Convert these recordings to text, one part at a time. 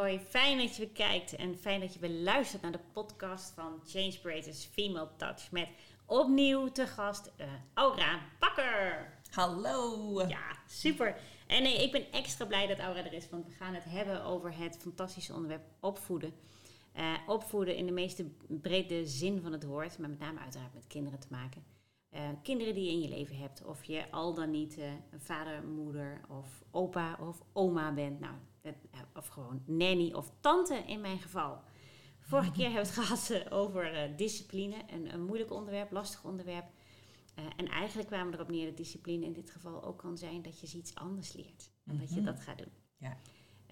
hoi. Fijn dat je kijkt en fijn dat je weer luistert naar de podcast van Change Creators Female Touch. Met opnieuw te gast uh, Aura Bakker. Hallo. Ja, super. En nee, ik ben extra blij dat Aura er is, want we gaan het hebben over het fantastische onderwerp opvoeden. Uh, opvoeden in de meeste brede zin van het woord, maar met name uiteraard met kinderen te maken. Uh, kinderen die je in je leven hebt, of je al dan niet uh, een vader, moeder of opa of oma bent. Nou, of gewoon nanny of tante in mijn geval. Vorige keer hebben we het gehad over uh, discipline, een, een moeilijk onderwerp, lastig onderwerp. Uh, en eigenlijk kwamen we erop neer dat discipline in dit geval ook kan zijn dat je ze iets anders leert. En dat je dat gaat doen. Ja.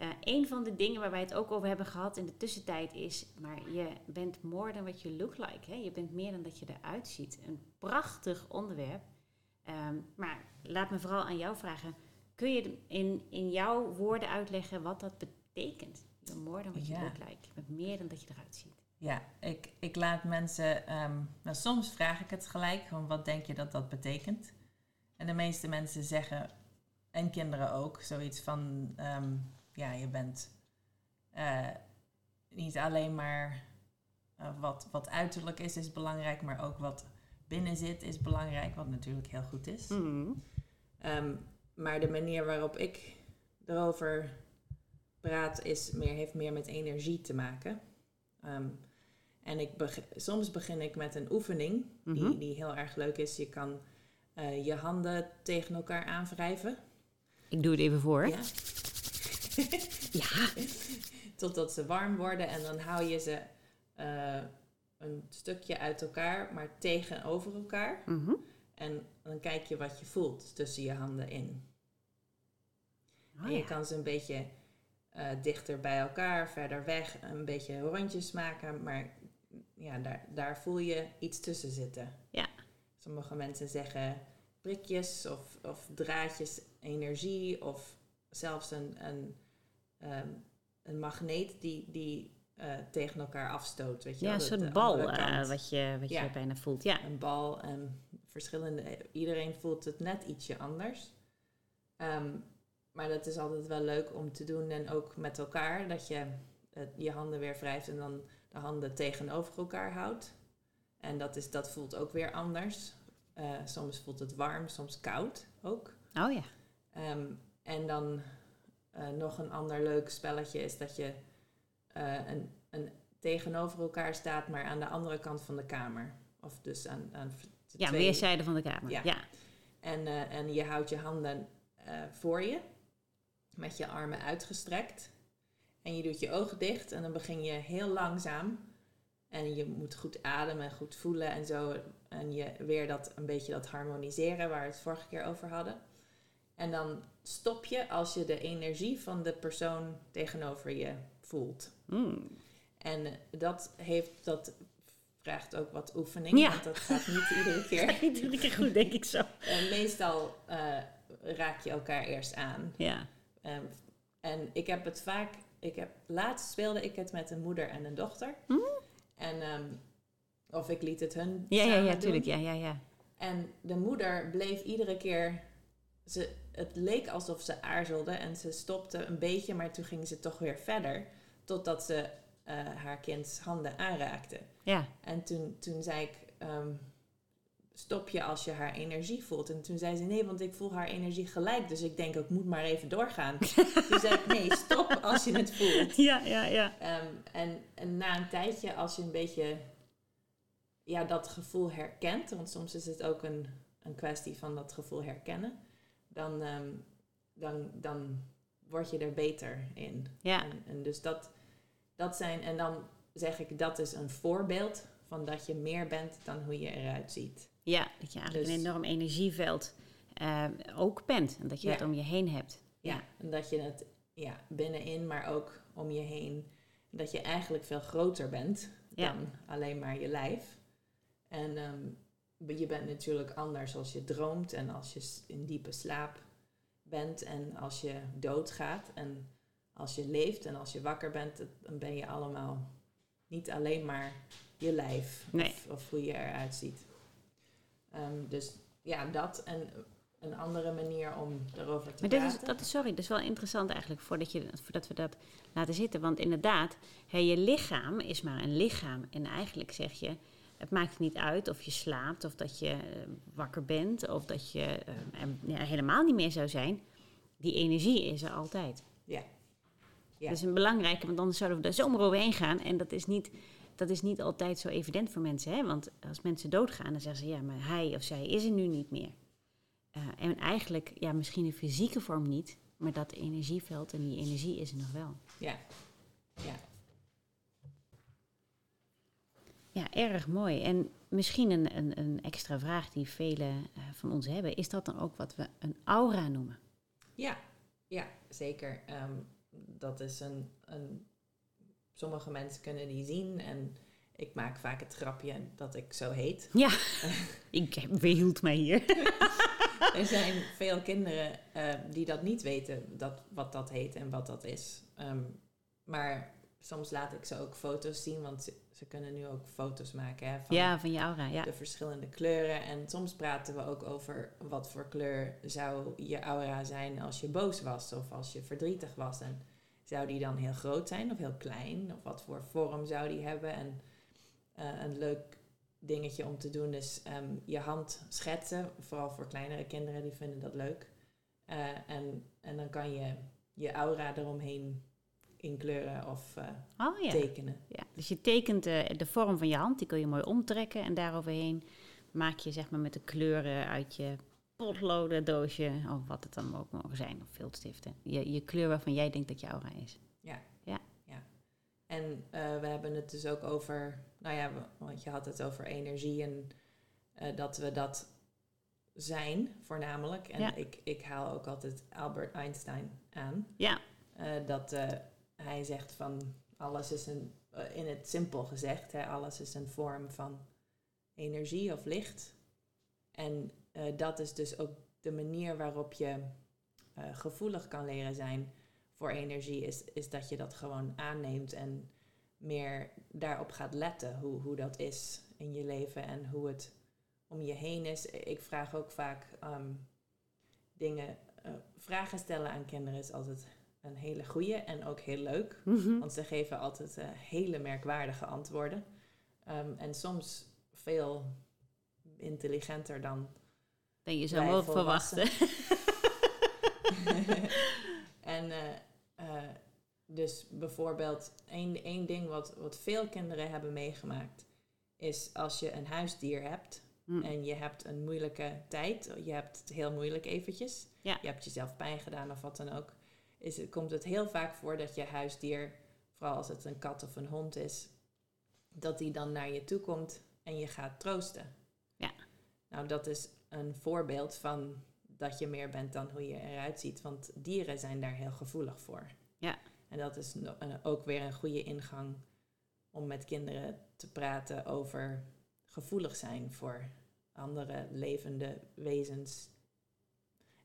Uh, een van de dingen waar wij het ook over hebben gehad in de tussentijd is, maar je bent more than what you look like. Hè? Je bent meer dan dat je eruit ziet. Een prachtig onderwerp. Um, maar laat me vooral aan jou vragen, kun je in, in jouw woorden uitleggen wat dat betekent? Je more than what you Ja. look like. Je bent meer dan dat je eruit ziet. Ja, ik, ik laat mensen... ehm, nou, soms vraag ik het gelijk, gewoon wat denk je dat dat betekent? En de meeste mensen zeggen, en kinderen ook, zoiets van... ehm, ja, je bent eh, niet alleen maar eh, wat, wat uiterlijk is, is belangrijk, maar ook wat binnen zit is belangrijk, wat natuurlijk heel goed is. Ehm, maar de manier waarop ik erover praat is meer, heeft meer met energie te maken. Ehm, en ik beg- soms begin ik met een oefening Mhm. die, die heel erg leuk is. Je kan eh, je handen tegen elkaar aanwrijven. Ik doe het even voor. Ja. Ja. Totdat ze warm worden en dan hou je ze eh, een stukje uit elkaar, maar tegenover elkaar. Mhm. En dan kijk je wat je voelt tussen je handen in. Oh, en je ja. kan ze een beetje eh, dichter bij elkaar, verder weg, een beetje rondjes maken. Maar ja, daar, daar voel je iets tussen zitten. Ja. Sommige mensen zeggen prikjes of, of draadjes energie of zelfs een, een, ehm, een magneet die, die eh, tegen elkaar afstoot. Weet je Ja, een soort bal eh, wat je, wat Ja. je bijna voelt. Ja. een bal en verschillende. Iedereen voelt het net ietsje anders. Ehm, maar dat is altijd wel leuk om te doen en ook met elkaar. Dat je eh, je handen weer wrijft en dan de handen tegenover elkaar houdt. En dat, is, dat voelt ook weer anders. Eh, soms voelt het warm, soms koud ook. Oh ja. Ehm, en dan eh, nog een ander leuk spelletje is dat je een, een tegenover elkaar staat, maar aan de andere kant van de kamer. Of dus aan, aan de Ja, twee- weerszijden van de kamer. Ja. Ja. En, en je houdt je handen voor je, met je armen uitgestrekt. En je doet je ogen dicht en dan begin je heel langzaam. En je moet goed ademen en goed voelen en zo. En je weer dat een beetje dat harmoniseren waar we het vorige keer over hadden. En dan stop je als je de energie van de persoon tegenover je voelt. Mm. En dat, heeft, dat vraagt ook wat oefening, Ja. want dat gaat niet iedere keer. Niet iedere keer goed, denk ik zo. En meestal eh, raak je elkaar eerst aan. Ja. Ehm, en ik heb het vaak... Ik heb, laatst speelde ik het met een moeder en een dochter. En, ehm, of ik liet het hun. Ja, ja, ja, doen. tuurlijk. Ja, ja, ja. En de moeder bleef iedere keer... Ze, het leek alsof ze aarzelde en ze stopte een beetje... maar toen ging ze toch weer verder... totdat ze eh, haar kinds handen aanraakte. Ja. En toen, toen zei ik, ehm, stop je als je haar energie voelt. En toen zei ze, nee, want ik voel haar energie gelijk. Dus ik denk, ik moet maar even doorgaan. toen zei ik, nee, stop als je het voelt. Ja, ja, ja. Ehm, en, en na een tijdje, als je een beetje ja, dat gevoel herkent... want soms is het ook een, een kwestie van dat gevoel herkennen... dan, ehm, dan, dan word je er beter in. Ja. En, en dus dat, dat zijn, en dan zeg ik dat is een voorbeeld van dat je meer bent dan hoe je eruit ziet. Ja, dat je eigenlijk Dus- een enorm energieveld eh, ook bent. En dat je Ja. het om je heen hebt. Ja. En dat je het ja, binnenin, maar ook om je heen, dat je eigenlijk veel groter bent Ja. dan alleen maar je lijf. En ehm, je bent natuurlijk anders als je droomt en als je in diepe slaap bent en als je doodgaat en als je leeft en als je wakker bent, dan ben je allemaal niet alleen maar je lijf Nee. of, of hoe je eruit ziet. Ehm, dus ja, dat. En een andere manier om erover te Maar dit praten. is, dat is, sorry, dat is wel interessant eigenlijk voordat, je, voordat we dat laten zitten. Want inderdaad, hè, je lichaam is maar een lichaam. En eigenlijk zeg je, het maakt niet uit of je slaapt of dat je eh, wakker bent of dat je eh, ja, helemaal niet meer zou zijn. Die energie is er altijd. Ja. Ja. Dat is een belangrijke, want anders zouden we daar zomaar overheen gaan. En dat is niet, dat is niet altijd zo evident voor mensen. Hè? Want als mensen doodgaan, dan zeggen ze, ja, maar hij of zij is er nu niet meer. Eh, en eigenlijk, ja, misschien in fysieke vorm niet, maar dat energieveld en die energie is er nog wel. Ja. Ja. Ja, erg mooi. En misschien een, een, een extra vraag die velen eh, van ons hebben, is dat dan ook wat we een aura noemen? Ja, ja zeker. Ehm, dat is een, een. Sommige mensen kunnen die zien en ik maak vaak het grapje dat ik zo heet. Ja, ik weerhield mij hier. Er zijn veel kinderen eh, die dat niet weten, dat, wat dat heet en wat dat is. Ehm, maar soms laat ik ze ook foto's zien, want ze, ze kunnen nu ook foto's maken hè, van Ja, van je aura, ja. de verschillende kleuren. En soms praten we ook over wat voor kleur zou je aura zijn als je boos was of als je verdrietig was. En zou die dan heel groot zijn of heel klein? Of wat voor vorm zou die hebben? En eh, een leuk dingetje om te doen is ehm, je hand schetsen. Vooral voor kleinere kinderen, die vinden dat leuk. Eh, en, en dan kan je je aura eromheen inkleuren of Oh ja. tekenen. Ja, dus je tekent de vorm van je hand, die kun je mooi omtrekken. En daaroverheen maak je zeg maar met de kleuren uit je potloden, doosje, of wat het dan ook mogen zijn, of viltstiften. Je, je kleur waarvan jij denkt dat je aura is. En eh, we hebben het dus ook over, nou ja, want je had het over energie en eh, dat we dat zijn voornamelijk. En Ja. ik, ik haal ook altijd Albert Einstein aan. Ja, Eh, dat hij zegt van alles is een, in het simpel gezegd, hè, alles is een vorm van energie of licht. En eh, dat is dus ook de manier waarop je eh, gevoelig kan leren zijn voor energie, is, is dat je dat gewoon aanneemt en meer daarop gaat letten hoe, hoe dat is in je leven en hoe het om je heen is. Ik vraag ook vaak ehm, dingen, eh, vragen stellen aan kinderen is altijd een hele goeie en ook heel leuk. Mhm. Want ze geven altijd hele merkwaardige antwoorden. Ehm, en soms veel intelligenter dan dan je zou wel verwachten. en eh, eh, dus bijvoorbeeld één, één ding wat, wat veel kinderen hebben meegemaakt... is als je een huisdier hebt Hm. en je hebt een moeilijke tijd... je hebt het heel moeilijk eventjes... Ja. je hebt jezelf pijn gedaan of wat dan ook... Is het, komt het heel vaak voor dat je huisdier... vooral als het een kat of een hond is... dat die dan naar je toe komt en je gaat troosten. Ja. Nou, dat is een voorbeeld van dat je meer bent dan hoe je eruit ziet. Want dieren zijn daar heel gevoelig voor. Ja. En dat is een- ook weer een goede ingang om met kinderen te praten over gevoelig zijn voor andere levende wezens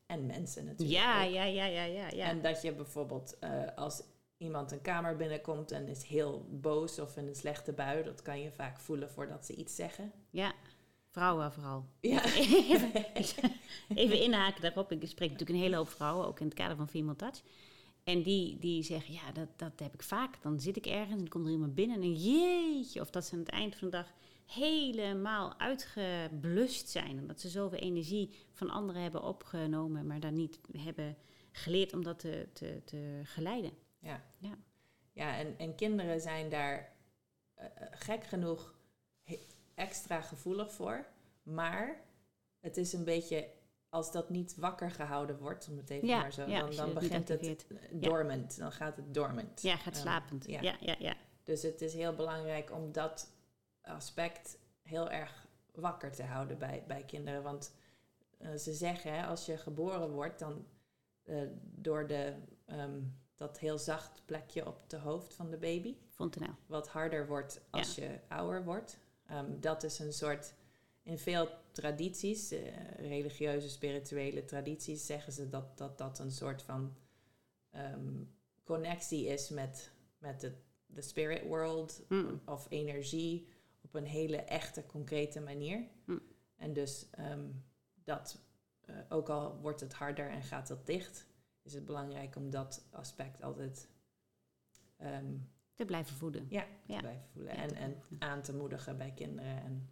en mensen natuurlijk. Ja, ja, ja, ja. ja. En dat je bijvoorbeeld eh, als iemand een kamer binnenkomt en is heel boos of in een slechte bui, dat kan je vaak voelen voordat ze iets zeggen. ja. Vrouwen vooral. Ja. Even, even inhaken daarop. Ik spreek natuurlijk een hele hoop vrouwen, ook in het kader van Female Touch. En die, die zeggen, ja, dat, dat heb ik vaak. Dan zit ik ergens en dan komt er iemand binnen en dan jeetje. Of dat ze aan het eind van de dag helemaal uitgeblust zijn. Omdat ze zoveel energie van anderen hebben opgenomen, maar daar niet hebben geleerd om dat te, te, te geleiden. Ja, Ja. ja en, en kinderen zijn daar eh, eh, gek genoeg extra gevoelig voor. Maar het is een beetje, als dat niet wakker gehouden wordt, om het even Ja, maar zo, ja, dan, dan begint het eh, Ja. dormant. Dan gaat het dormant. Ja, gaat Ehm, slapend. ja. Ja, ja, ja. Dus het is heel belangrijk om dat aspect heel erg wakker te houden bij, bij kinderen. Want eh, ze zeggen, hè, als je geboren wordt, dan eh, door de, ehm, dat heel zacht plekje op de hoofd van de baby, wat harder wordt als je ouder wordt. Ehm, dat is een soort, in veel tradities, eh, religieuze, spirituele tradities, zeggen ze dat dat, dat een soort van ehm, connectie is met, met de, de spirit world Mm. of energie op een hele echte, concrete manier. Hm. En dus ehm, dat eh, ook al wordt het harder en gaat het dicht, is het belangrijk om dat aspect altijd ehm, Te blijven voeden. ja, te Ja. blijven voelen Ja, en, en aan te moedigen bij kinderen. En,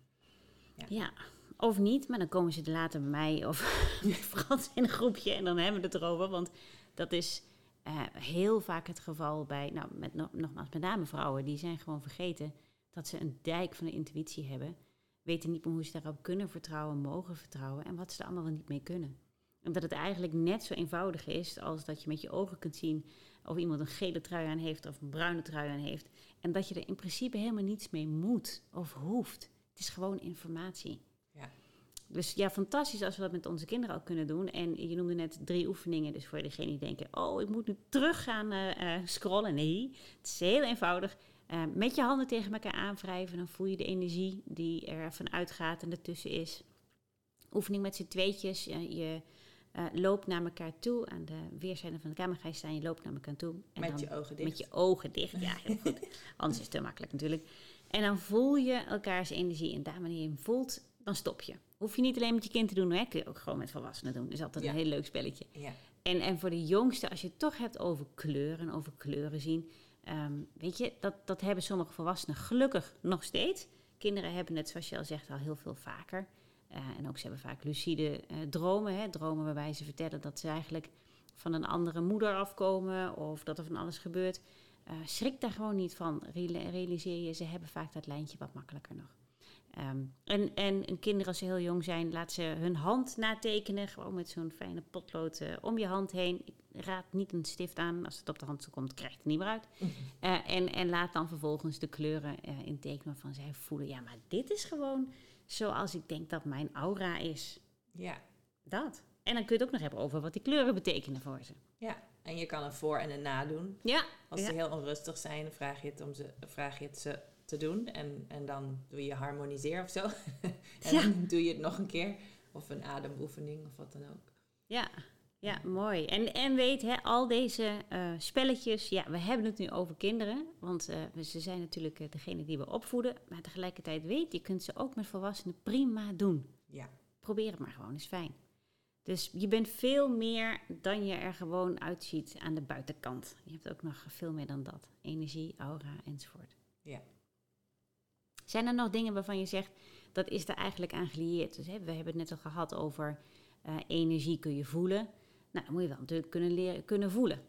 Ja, of niet, maar dan komen ze er later bij mij of Frans in een groepje en dan hebben we het erover. Want dat is eh, heel vaak het geval bij, nou, met, nog- nogmaals, met name vrouwen, die zijn gewoon vergeten dat ze een dijk van de intuïtie hebben. Weten niet meer hoe ze daarop kunnen vertrouwen, mogen vertrouwen en wat ze er allemaal wel niet mee kunnen. En dat het eigenlijk net zo eenvoudig is als dat je met je ogen kunt zien of iemand een gele trui aan heeft of een bruine trui aan heeft. En dat je er in principe helemaal niets mee moet of hoeft. Het is gewoon informatie. Ja. Dus ja, fantastisch als we dat met onze kinderen ook kunnen doen. En je noemde net drie oefeningen. Dus voor degenen die denken, oh, ik moet nu terug gaan eh, eh, scrollen. Nee, het is heel eenvoudig. Eh, met je handen tegen elkaar aanwrijven. Dan voel je de energie die er vanuit gaat en ertussen is. Oefening met z'n tweetjes. Je, je eh, loopt naar elkaar toe. Aan de weerszijden van de kamer ga je staan. Je loopt naar elkaar toe. En met dan je ogen dicht. met je ogen dicht, ja, heel goed. Anders is het te makkelijk natuurlijk. En dan voel je elkaars energie. En daar wanneer je hem voelt, dan stop je. Hoef je niet alleen met je kind te doen, hè? kun je ook gewoon met volwassenen doen. Dat is altijd Ja. een heel leuk spelletje. Ja. En, en voor de jongsten, als je het toch hebt over kleuren en over kleuren zien. ehm, weet je, dat, dat hebben sommige volwassenen gelukkig nog steeds. Kinderen hebben het, zoals je al zegt, al heel veel vaker. Eh, en ook ze hebben vaak lucide eh, dromen. Hè? Dromen waarbij ze vertellen dat ze eigenlijk van een andere moeder afkomen. Of dat er van alles gebeurt. Eh, schrik daar gewoon niet van. Real- realiseer je, ze hebben vaak dat lijntje wat makkelijker nog. Ehm, en, en een kinderen als ze heel jong zijn, laat ze hun hand natekenen. Gewoon met zo'n fijne potlood om je hand heen. Ik raad niet een stift aan. Als het op de hand komt, krijgt het niet meer uit. Eh, en, en laat dan vervolgens de kleuren eh intekenen waarvan zij voelen... ja, maar dit is gewoon zoals ik denk dat mijn aura is. ja. Dat. En dan kun je het ook nog hebben over wat die kleuren betekenen voor ze. Ja, en je kan een voor- en een nadoen. Ja, Als Ja. ze heel onrustig zijn, vraag je het, om ze, vraag je het ze te doen. En, en dan doe je harmoniseer of zo. en Ja. dan doe je het nog een keer. Of een ademoefening of wat dan ook. Ja, ja mooi. En, en weet, hè, al deze eh, spelletjes, ja, we hebben het nu over kinderen, want eh, ze zijn natuurlijk eh, degene die we opvoeden, maar tegelijkertijd weet, je kunt ze ook met volwassenen prima doen. Ja, Probeer het maar gewoon, is fijn. Dus je bent veel meer dan je er gewoon uitziet aan de buitenkant. Je hebt ook nog veel meer dan dat. Energie, aura enzovoort. Ja. Zijn er nog dingen waarvan je zegt, dat is er eigenlijk aan gelieerd? Dus hè, we hebben het net al gehad over energie kun je voelen. Nou, dan moet je wel natuurlijk kunnen, leren, kunnen voelen.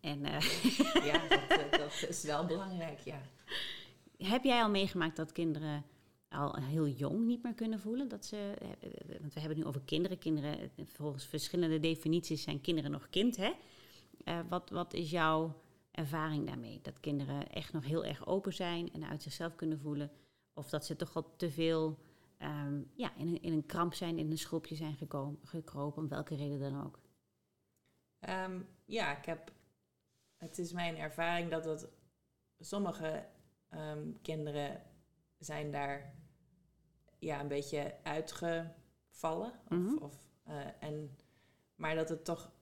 En eh, ja dat, eh, dat is wel belangrijk, ja. heb jij al meegemaakt dat kinderen al heel jong niet meer kunnen voelen? Dat ze, eh, want we hebben het nu over kinderen. Kinderen, volgens verschillende definities zijn kinderen nog kind. Hè? Wat, wat is jouw ervaring daarmee? Dat kinderen echt nog heel erg open zijn en uit zichzelf kunnen voelen? Of dat ze toch al te veel ehm, ja, in, een, in een kramp zijn, in een schroepje zijn gekomen, gekropen, om welke reden dan ook? Ehm, ja, ik heb. Het is mijn ervaring dat het. Sommige ehm, kinderen zijn daar ja, een beetje uitgevallen. Of, Mhm. of, eh, en, maar dat het toch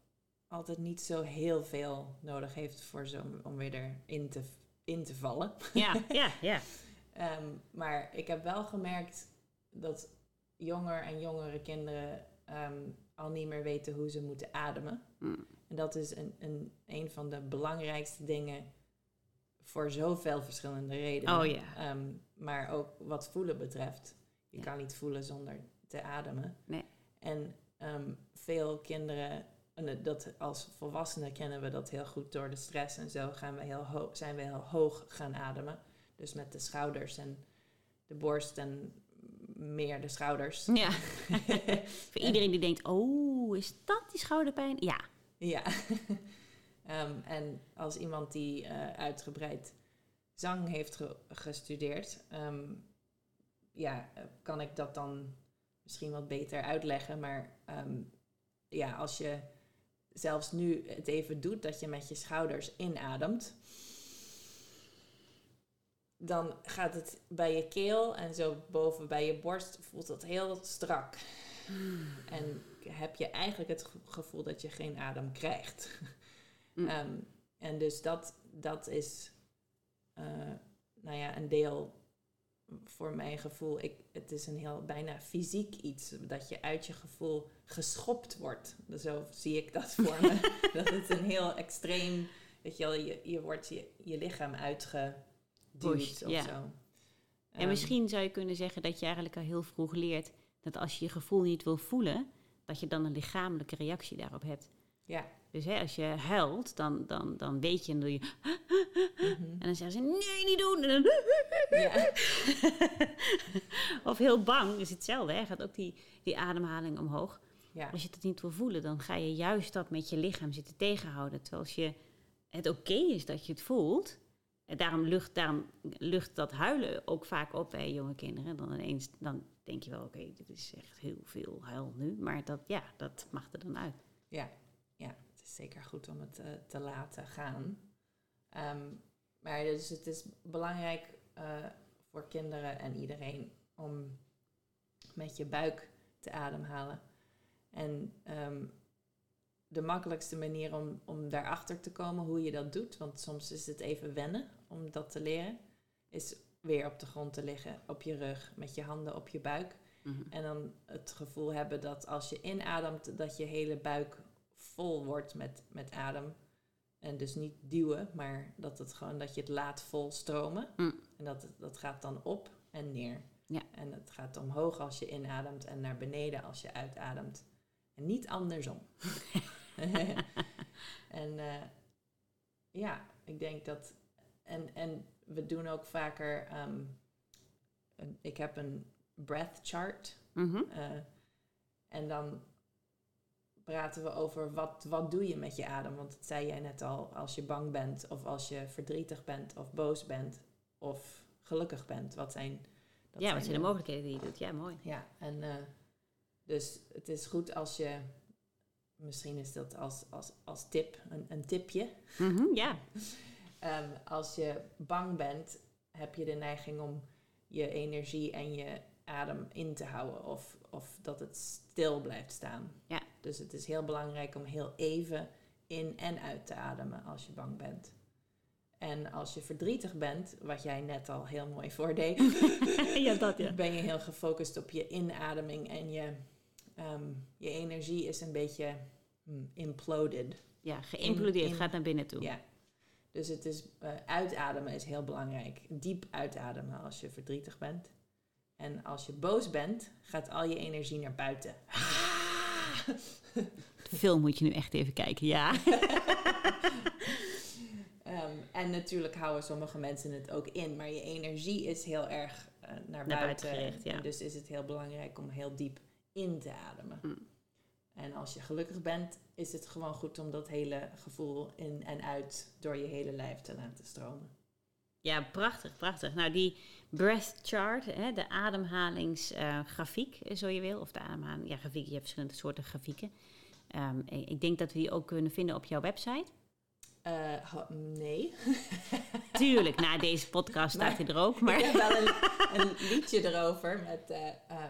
altijd niet zo heel veel nodig heeft voor ze om, weer erin te, in te vallen. Ja, ja, ja. Ehm, maar ik heb wel gemerkt dat jonger en jongere kinderen al niet meer weten hoe ze moeten ademen. Mm. En dat is een, een, een van de belangrijkste dingen voor zoveel verschillende redenen. Oh. Ehm, maar ook wat voelen betreft. Je kan niet voelen zonder te ademen. Nee. En ehm, veel kinderen, en dat als volwassenen kennen we dat heel goed door de stress en zo, gaan we heel zijn we heel hoog gaan ademen. Dus met de schouders en de borst en meer de schouders. ja. Voor iedereen die denkt, oh, is dat die schouderpijn? Ja, Ja. Ehm, en als iemand die eh, uitgebreid zang heeft ge- gestudeerd, ehm, ja, eh, kan ik dat dan misschien wat beter uitleggen. Maar ehm, ja, als je zelfs nu het even doet, dat je met je schouders inademt, dan gaat het bij je keel en zo boven bij je borst voelt dat heel strak. En heb je eigenlijk het ge- gevoel dat je geen adem krijgt. Mm. Ehm, en dus dat, dat is eh, nou ja, een deel voor mijn gevoel, ik, het is een heel bijna fysiek iets. Dat je uit je gevoel geschopt wordt. Zo zie ik dat voor me. dat het een heel extreem, weet je wel, je, je wordt je, je lichaam uitgeduwd Pushed, of ja. zo. En Ehm, misschien zou je kunnen zeggen dat je eigenlijk al heel vroeg leert dat als je je gevoel niet wil voelen, dat je dan een lichamelijke reactie daarop hebt. Ja. Dus hè, als je huilt, dan, dan, dan weet je en dan doe je. Mhm. En dan zeggen ze: nee, niet doen. En dan, ja. of heel bang is hetzelfde. Hè? Gaat ook die, die ademhaling omhoog. ja. Als je het niet wil voelen, dan ga je juist dat met je lichaam zitten tegenhouden. Terwijl als je het oké is dat je het voelt. En daarom lucht, daarom lucht dat huilen ook vaak op bij jonge kinderen. Dan ineens dan denk je wel, oké, dit is echt heel veel huil nu. Maar dat, ja, dat mag er dan uit. Ja, ja, het is zeker goed om het eh, te laten gaan. Ehm, maar dus het is belangrijk eh, voor kinderen en iedereen om met je buik te ademhalen. En ehm, de makkelijkste manier om, om daarachter te komen hoe je dat doet, want soms is het even wennen om dat te leren, is weer op de grond te liggen, op je rug, met je handen op je buik. En dan het gevoel hebben dat als je inademt, dat je hele buik vol wordt met, met adem. En dus niet duwen, maar dat het gewoon dat je het laat volstromen. Mm. En dat, dat gaat dan op en neer. Ja. En het gaat omhoog als je inademt en naar beneden als je uitademt. En niet andersom. en eh, ja, ik denk dat. En, en we doen ook vaker. ehm, een- ik heb een breath chart. Mhm. eh, en dan praten we over wat, wat doe je met je adem. Want dat zei jij net al, als je bang bent, of als je verdrietig bent, of boos bent, of gelukkig bent. Wat zijn, dat ja, wat zijn de de- mogelijkheden die je doet? Ja, mooi. Ja, en eh, dus het is goed als je, misschien is dat als, als, als tip, een, een tipje. Mhm, ja. Ehm, als je bang bent, heb je de neiging om je energie en je adem in te houden of, of dat het stil blijft staan. Ja. Dus het is heel belangrijk om heel even in en uit te ademen als je bang bent. En als je verdrietig bent, wat jij net al heel mooi voordeed, ja, dat ja. ben je heel gefocust op je inademing en je, ehm, je energie is een beetje hmm, imploded. Ja, geïmplodeerd, In- in- gaat naar binnen toe. Ja. Dus het is, eh, uitademen is heel belangrijk. Diep uitademen als je verdrietig bent. En als je boos bent, gaat al je energie naar buiten. De film moet je nu echt even kijken, ja. Ehm, en natuurlijk houden sommige mensen het ook in, maar je energie is heel erg eh, naar, Naar buiten. buiten gericht, ja. Dus is het heel belangrijk om heel diep in te ademen. Mm. En als je gelukkig bent, is het gewoon goed om dat hele gevoel in en uit door je hele lijf te laten stromen. Ja, prachtig, prachtig. Nou, die breath chart, hè, de ademhalingsgrafiek, eh, zo je wil. Of de ademhaling, ja, grafiek, je hebt verschillende soorten grafieken. Ehm, ik denk dat we die ook kunnen vinden op jouw website. Eh, nee. Tuurlijk, na deze podcast staat hij er ook. Maar Ik heb wel een, een liedje erover. Met, eh,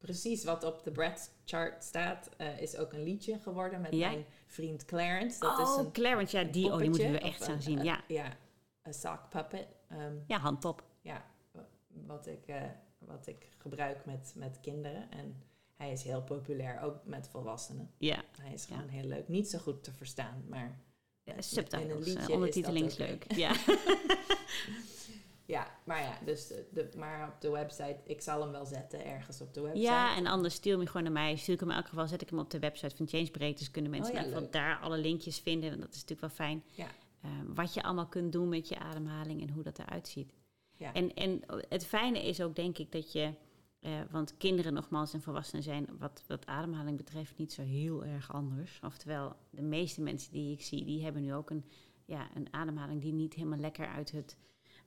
precies wat op de breath chart staat, eh, is ook een liedje geworden met Ja? mijn vriend Clarence. Dat is oh, een Clarence, ja, die, oh, die moeten we echt gaan een, zien. eh, Ja, ja, een sock puppet. Ehm, ja handpop. ja, wa- wat ik, eh, wat ik gebruik met, met kinderen. En hij is heel populair, ook met volwassenen. Ja, Hij is Ja. gewoon heel leuk. Niet zo goed te verstaan, maar ja subtitles, eh, is ondertiteling is leuk. Ja. ja, maar ja, dus de, de- maar op de website, ik zal hem wel zetten ergens op de website. ja, en anders stuur hem gewoon naar mij. Stuur ik hem in elk geval, zet ik hem op de website van Changebreak. Dus kunnen mensen Oh ja, leuk. daar alle linkjes vinden. En dat is natuurlijk wel fijn. Ja. Eh, wat je allemaal kunt doen met je ademhaling en hoe dat eruit ziet. Ja. En, en het fijne is ook, denk ik, dat je... eh, want kinderen nogmaals en volwassenen zijn wat, wat ademhaling betreft niet zo heel erg anders. Oftewel, de meeste mensen die ik zie, die hebben nu ook een, ja, een ademhaling die niet helemaal lekker uit het,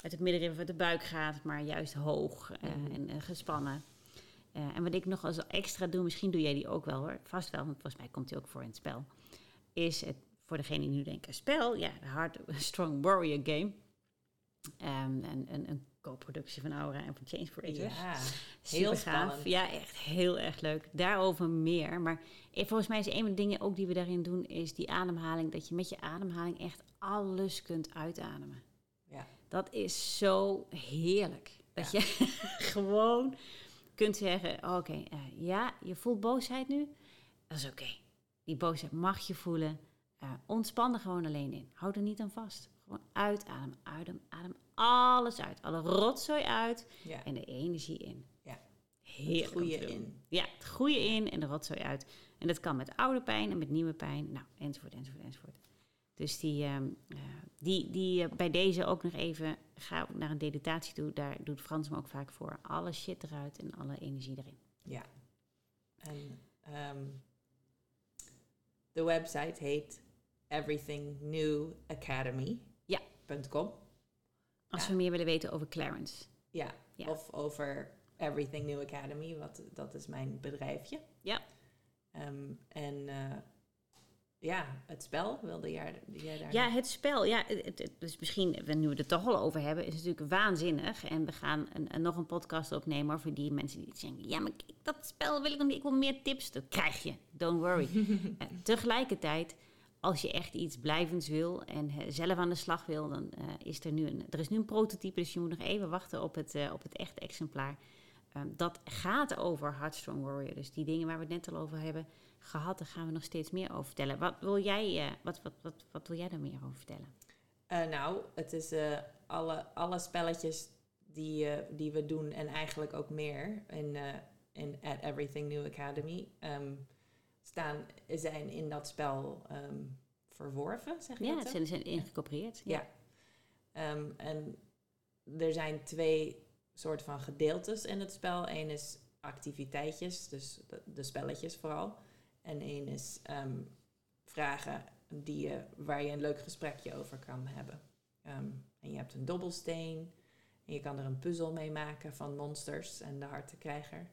uit het middenrif uit de buik gaat, maar juist hoog eh, Mhm. en eh, gespannen. Eh, en wat ik nog als extra doe, misschien doe jij die ook wel hoor, vast wel, want volgens mij komt die ook voor in het spel, is het voor degene die nu denken, spel, ja, de Hard Strong Warrior Game. Ehm, en, en een co-productie van Aura en van Change Creators. Ja, Super heel gaaf. spannend. Ja, echt heel erg leuk. Daarover meer. Maar volgens mij is een van de dingen ook die we daarin doen, is die ademhaling. Dat je met je ademhaling echt alles kunt uitademen. Dat is zo heerlijk. Dat je gewoon kunt zeggen, oké, eh, ja, je voelt boosheid nu. Dat is oké. Die boosheid mag je voelen. Uh, ontspan er gewoon alleen in. Hou er niet aan vast. Gewoon uitadem, adem, adem alles uit. Alle rotzooi uit Ja. en de energie in. Ja. Heerlijk te doen. in. Ja, het goede in en de rotzooi uit. En dat kan met oude pijn en met nieuwe pijn. Nou, enzovoort, enzovoort, enzovoort. Dus die, ehm, eh, die, die eh, bij deze ook nog even, ga naar een meditatie toe. Daar doet Frans me ook vaak voor. Alle shit eruit en alle energie erin. Ja. En ehm, de website heet everythingnewacademy.com. Ja. Als Ja. we meer willen weten over Clarence. Ja. Ja. Of over Everything New Academy, wat, dat is mijn bedrijfje. Ja. Ehm, en eh, ja, het spel wilde jij, jij daar Ja, het spel. Ja, het, dus misschien, nu we het toch al over hebben, is natuurlijk waanzinnig. En we gaan een, een- nog een podcast opnemen voor die mensen die zeggen... Ja, maar ik- dat spel wil ik nog niet. Ik wil meer tips. Dat krijg je. Don't worry. Eh, tegelijkertijd, als je echt iets blijvends wil en eh, zelf aan de slag wil... dan eh, is er nu een, er is nu een prototype, dus je moet nog even wachten op het, op het echte exemplaar. Ehm, dat gaat over Heartstrong Warrior. Dus die dingen waar we het net al over hebben gehad, daar gaan we nog steeds meer over vertellen. Wat wil jij, eh, wat, wat, wat, wat wil jij daar meer over vertellen? Eh, nou, het is eh, alle, alle spelletjes die, die we doen en eigenlijk ook meer in, in at Everything New Academy ehm, staan, zijn in dat spel ehm, verworven, zeg je Ja, zo? zijn, zijn ingecorporeerd. Ja. Ehm, en er zijn twee soorten van gedeeltes in het spel. Eén is activiteitjes, dus de, de spelletjes vooral. En één is ehm, vragen die je, waar je een leuk gesprekje over kan hebben. Ehm, en je hebt een dobbelsteen. En je kan er een puzzel mee maken van monsters en de hartenkrijger.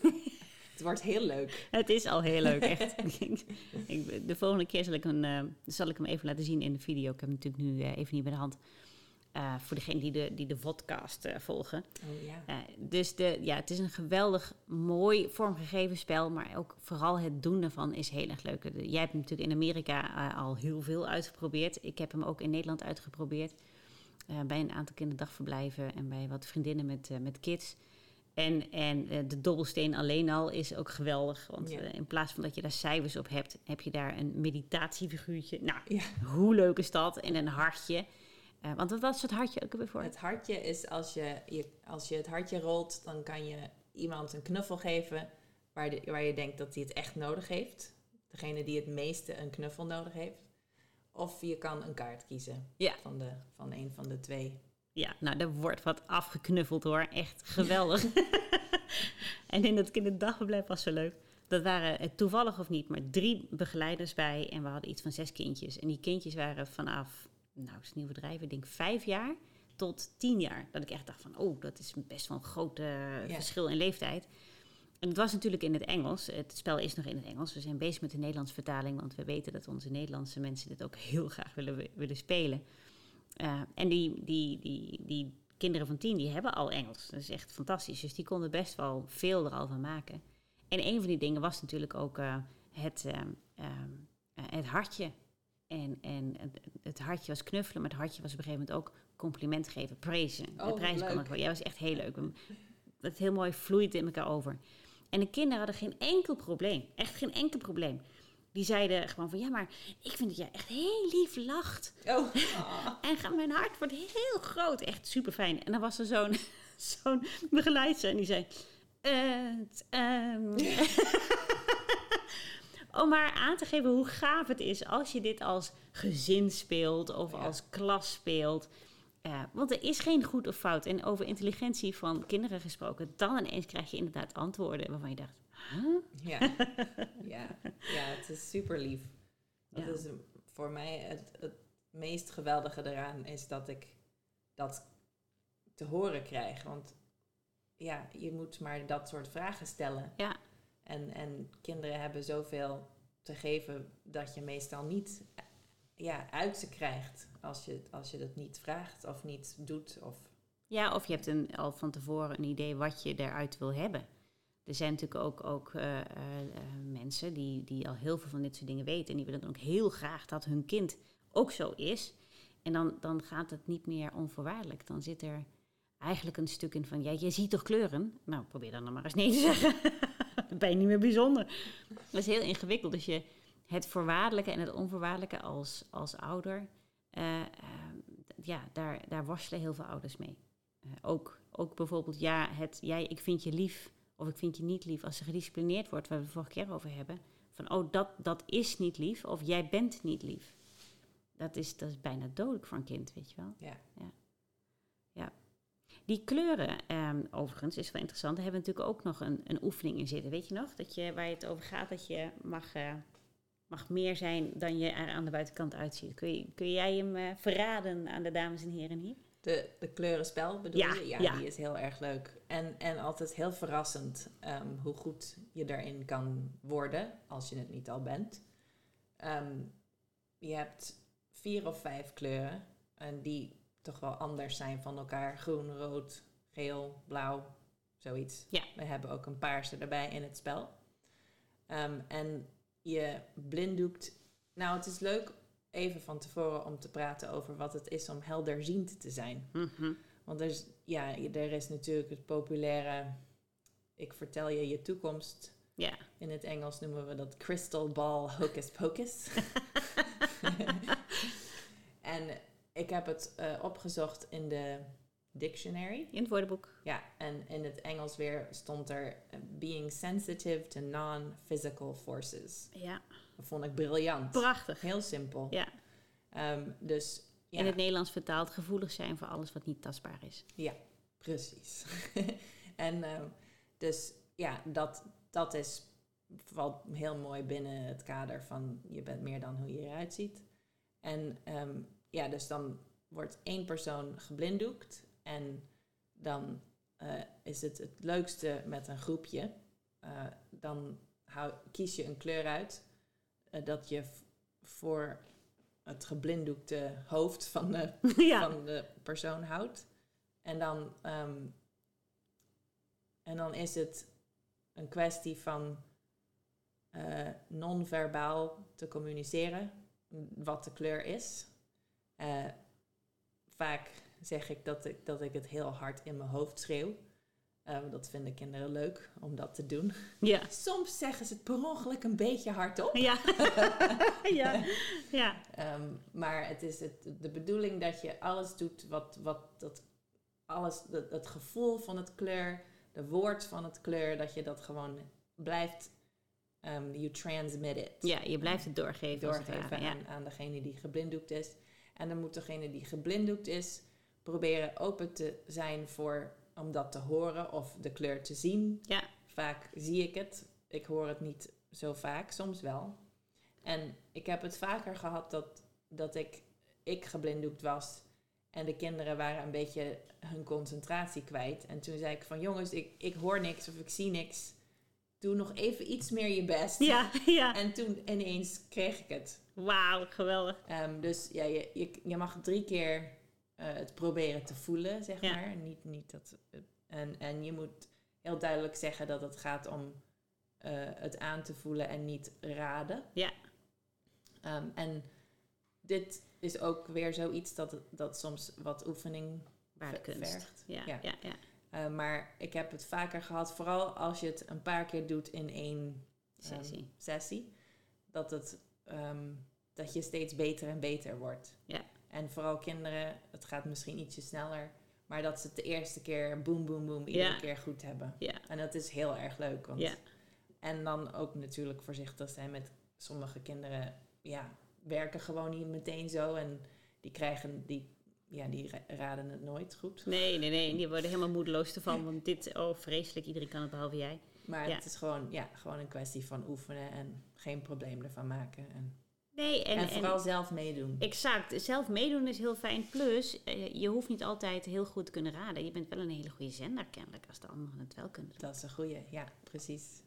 het wordt heel leuk. Het is al heel leuk, echt. de volgende keer zal ik, een, eh, zal ik hem even laten zien in de video. Ik heb hem natuurlijk nu eh, even niet bij de hand. Eh, voor degenen die de, die de vodcast eh, volgen. Oh ja. Eh, dus de, ja, het is een geweldig mooi vormgegeven spel, maar ook vooral het doen ervan is heel erg leuk. Jij hebt hem natuurlijk in Amerika al heel veel uitgeprobeerd. Ik heb hem ook in Nederland uitgeprobeerd. bij een aantal kinderdagverblijven en bij wat vriendinnen met, met kids. En, en de dobbelsteen alleen al is ook geweldig. Want Ja. in plaats van dat je daar cijfers op hebt, heb je daar een meditatiefiguurtje. Nou, Ja. hoe leuk is dat? En een hartje. Eh, want wat was het hartje ook weer voor? Het hartje is als je, je, als je het hartje rolt, dan kan je iemand een knuffel geven waar, de, waar je denkt dat hij het echt nodig heeft. Degene die het meeste een knuffel nodig heeft. Of je kan een kaart kiezen Ja. van, de, van een van de twee. Ja, nou, er wordt wat afgeknuffeld hoor. Echt geweldig. en in dat kinderdagverblijf was zo leuk. Dat waren eh, toevallig of niet, maar drie begeleiders bij. En we hadden iets van zes kindjes. En die kindjes waren vanaf, nou, is niet overdrijven, ik denk vijf jaar tot tien jaar. Dat ik echt dacht van, oh, dat is best wel een groot eh, Ja. verschil in leeftijd. En het was natuurlijk in het Engels. Het spel is nog in het Engels. We zijn bezig met de Nederlandse vertaling, want we weten dat onze Nederlandse mensen dit ook heel graag willen, willen spelen. Eh, en die, die, die, die kinderen van tien, die hebben al Engels. Dat is echt fantastisch. Dus die konden best wel veel er al van maken. En een van die dingen was natuurlijk ook eh, het, het hartje. En, en het, hartje was knuffelen, maar het hartje was op een gegeven moment ook compliment geven, praisen. Oh, de kwam ook wel. Ja, was echt heel leuk. Het heel mooi vloeide in elkaar over. En de kinderen hadden geen enkel probleem. Echt geen enkel probleem. Die zeiden gewoon van, ja, maar ik vind dat jij echt heel lief lacht. Oh, En mijn hart wordt heel groot. Echt super fijn. En dan was er zo'n zo'n begeleidster en die zei... "Eh, t- ehm." Om maar aan te geven hoe gaaf het is als je dit als gezin speelt of Ja. als klas speelt. Eh, want er is geen goed of fout. En over intelligentie van kinderen gesproken, dan ineens krijg je inderdaad antwoorden waarvan je dacht, huh? ja. ja. Ja, het is super lief. Dat Ja. is voor mij het, het meest geweldige eraan is dat ik dat te horen krijg. Want ja, je moet maar dat soort vragen stellen. Ja. En, en kinderen hebben zoveel te geven dat je meestal niet ja, uit ze krijgt als je, als je dat niet vraagt of niet doet. Of, Ja, of je hebt een, al van tevoren een idee wat je eruit wil hebben. Er zijn natuurlijk ook, ook eh, eh, eh, mensen die, die al heel veel van dit soort dingen weten. En die willen dan ook heel graag dat hun kind ook zo is. En dan, dan gaat het niet meer onvoorwaardelijk. Dan zit er eigenlijk een stuk in van, ja, je ziet toch kleuren? Nou, probeer dan nog maar eens nee te zeggen. dan ben je niet meer bijzonder. Dat is heel ingewikkeld. Dus je het voorwaardelijke en het onvoorwaardelijke als, als ouder, eh, eh, ja, daar, daar worstelen heel veel ouders mee. Eh, ook, ook bijvoorbeeld, ja, het, jij, ik vind je lief of ik vind je niet lief. Als ze gedisciplineerd wordt, waar we het vorige keer over hebben, van oh, dat, dat is niet lief of jij bent niet lief. Dat is, dat is bijna dodelijk voor een kind, weet je wel. Ja. ja. ja. Die kleuren, um, overigens, is wel interessant. Daar hebben we natuurlijk ook nog een, een oefening in zitten. Weet je nog? Dat je, waar je het over gaat, dat je mag, uh, mag meer zijn dan je er aan de buitenkant uitziet. Kun, je, kun jij hem uh, verraden aan de dames en heren hier? De, de kleurenspel bedoel ja, je? Ja, ja, die is heel erg leuk. En, en altijd heel verrassend um, hoe goed je daarin kan worden, als je het niet al bent. Um, je hebt vier of vijf kleuren en die toch wel anders zijn van elkaar. Groen, rood, geel, blauw, zoiets. Ja. We hebben ook een paarse erbij in het spel. Um, en je blinddoekt... Nou, het is leuk even van tevoren om te praten over wat het is om helderziend te zijn. Mm -hmm. Want er is, ja, er is natuurlijk het populaire... Ik vertel je je toekomst. Ja. In het Engels noemen we dat crystal ball hocus pocus. ik heb het uh, opgezocht in de dictionary. In het woordenboek. Ja, en in het Engels weer stond er uh, being sensitive to non-physical forces. Ja. Dat vond ik briljant. Prachtig. Heel simpel. Ja. Um, dus, ja. In het Nederlands vertaald gevoelig zijn voor alles wat niet tastbaar is. Ja, precies. en uh, dus ja, dat, dat is valt heel mooi binnen het kader van je bent meer dan hoe je eruit ziet. En um, ja, dus dan wordt één persoon geblinddoekt en dan uh, is het het leukste met een groepje. Uh, dan hou, kies je een kleur uit uh, dat je voor het geblinddoekte hoofd van de, ja. van de persoon houdt. En dan, um, en dan is het een kwestie van non-verbaal te communiceren wat de kleur is. Uh, vaak zeg ik dat, ik dat ik het heel hard in mijn hoofd schreeuw. Uh, dat vinden kinderen leuk om dat te doen. Ja. Soms zeggen ze het per ongeluk een beetje hardop. Ja. ja. ja. Um, maar het is het, de bedoeling dat je alles doet wat, wat dat alles, dat, het gevoel van het kleur, de woord van het kleur, dat je dat gewoon blijft Um, you transmit it. Ja, je blijft het doorgeven. Doorgeven het aan, ja. aan degene die geblinddoekt is. En dan moet degene die geblinddoekt is proberen open te zijn voor om dat te horen of de kleur te zien. Ja. Vaak zie ik het. Ik hoor het niet zo vaak, soms wel. En ik heb het vaker gehad dat, dat ik, ik geblinddoekt was en de kinderen waren een beetje hun concentratie kwijt. En toen zei ik van jongens, ik, ik hoor niks of ik zie niks doe nog even iets meer je best. Ja, ja. En toen ineens kreeg ik het. Wauw, geweldig. Um, dus ja, je, je, je mag drie keer uh, het proberen te voelen, zeg Ja. maar. Niet, niet dat, en, en je moet heel duidelijk zeggen dat het gaat om uh, het aan te voelen en niet raden. Ja. Um, en dit is ook weer zoiets dat, dat soms wat oefening vergt. Ja, Ja. ja, ja. Uh, maar ik heb het vaker gehad, vooral als je het een paar keer doet in één Sessie. sessie dat, het, um, dat je steeds beter en beter wordt. Ja. En vooral kinderen, het gaat misschien ietsje sneller, maar dat ze het de eerste keer boem, boem, boem, iedere Ja. keer goed hebben. Ja. En dat is heel erg leuk. Want, Ja. En dan ook natuurlijk voorzichtig zijn met sommige kinderen, ja, werken gewoon niet meteen zo en die krijgen, die, ja, die ra- raden het nooit goed. Nee, nee, nee. Die worden helemaal moedeloos ervan. Want dit, oh vreselijk, iedereen kan het behalve jij. Maar Ja. het is gewoon, ja, gewoon een kwestie van oefenen en geen probleem ervan maken. En, Nee, en, en, en, vooral zelf meedoen. exact. Zelf meedoen is heel fijn. Plus, eh, je hoeft niet altijd heel goed te kunnen raden. Je bent wel een hele goede zender kennelijk als de anderen het wel kunnen. Dat is een goeie, ja, precies.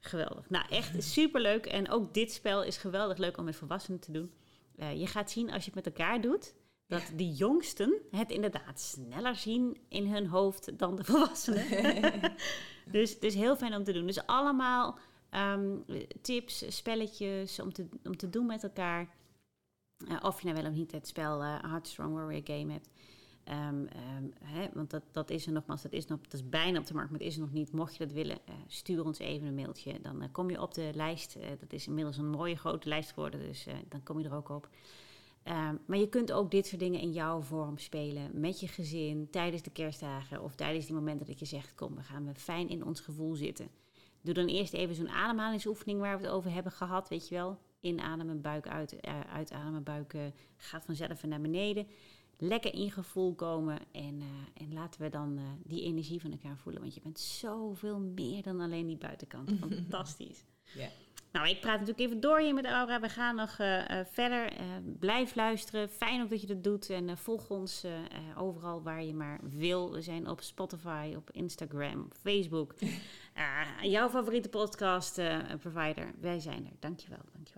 Geweldig. Nou, echt superleuk. En ook dit spel is geweldig leuk om met volwassenen te doen. Eh, je gaat zien als je het met elkaar doet, dat Ja. de jongsten het inderdaad sneller zien in hun hoofd dan de volwassenen. dus, dus heel fijn om te doen. Dus allemaal ehm, tips, spelletjes om te, om te doen met elkaar. Eh, of je nou wel of niet het spel eh Hard Strong Warrior Game hebt. Ehm, ehm, hè, want dat, dat is er nogmaals, dat is, nog, dat is bijna op de markt, maar het is er nog niet. Mocht je dat willen, uh, stuur ons even een mailtje. Dan uh, kom je op de lijst. Uh, dat is inmiddels een mooie grote lijst geworden, dus dan kom je er ook op. Ehm, maar je kunt ook dit soort dingen in jouw vorm spelen. Met je gezin, tijdens de kerstdagen of tijdens die momenten dat je zegt: Kom, we gaan we fijn in ons gevoel zitten. Doe dan eerst even zo'n ademhalingsoefening waar we het over hebben gehad, weet je wel. Inademen, buik uit, uitademen, buik gaat vanzelf naar beneden lekker in gevoel komen. En, uh, en laten we dan uh, die energie van elkaar voelen. Want je bent zoveel meer dan alleen die buitenkant. Fantastisch. Yeah. Nou, ik praat natuurlijk even door hier met Aura. We gaan nog uh, verder. blijf luisteren. Fijn ook dat je dat doet. En volg ons overal waar je maar wil. We zijn op Spotify, op Instagram, op Facebook. jouw favoriete podcast provider. Wij zijn er. Dankjewel. Dankjewel.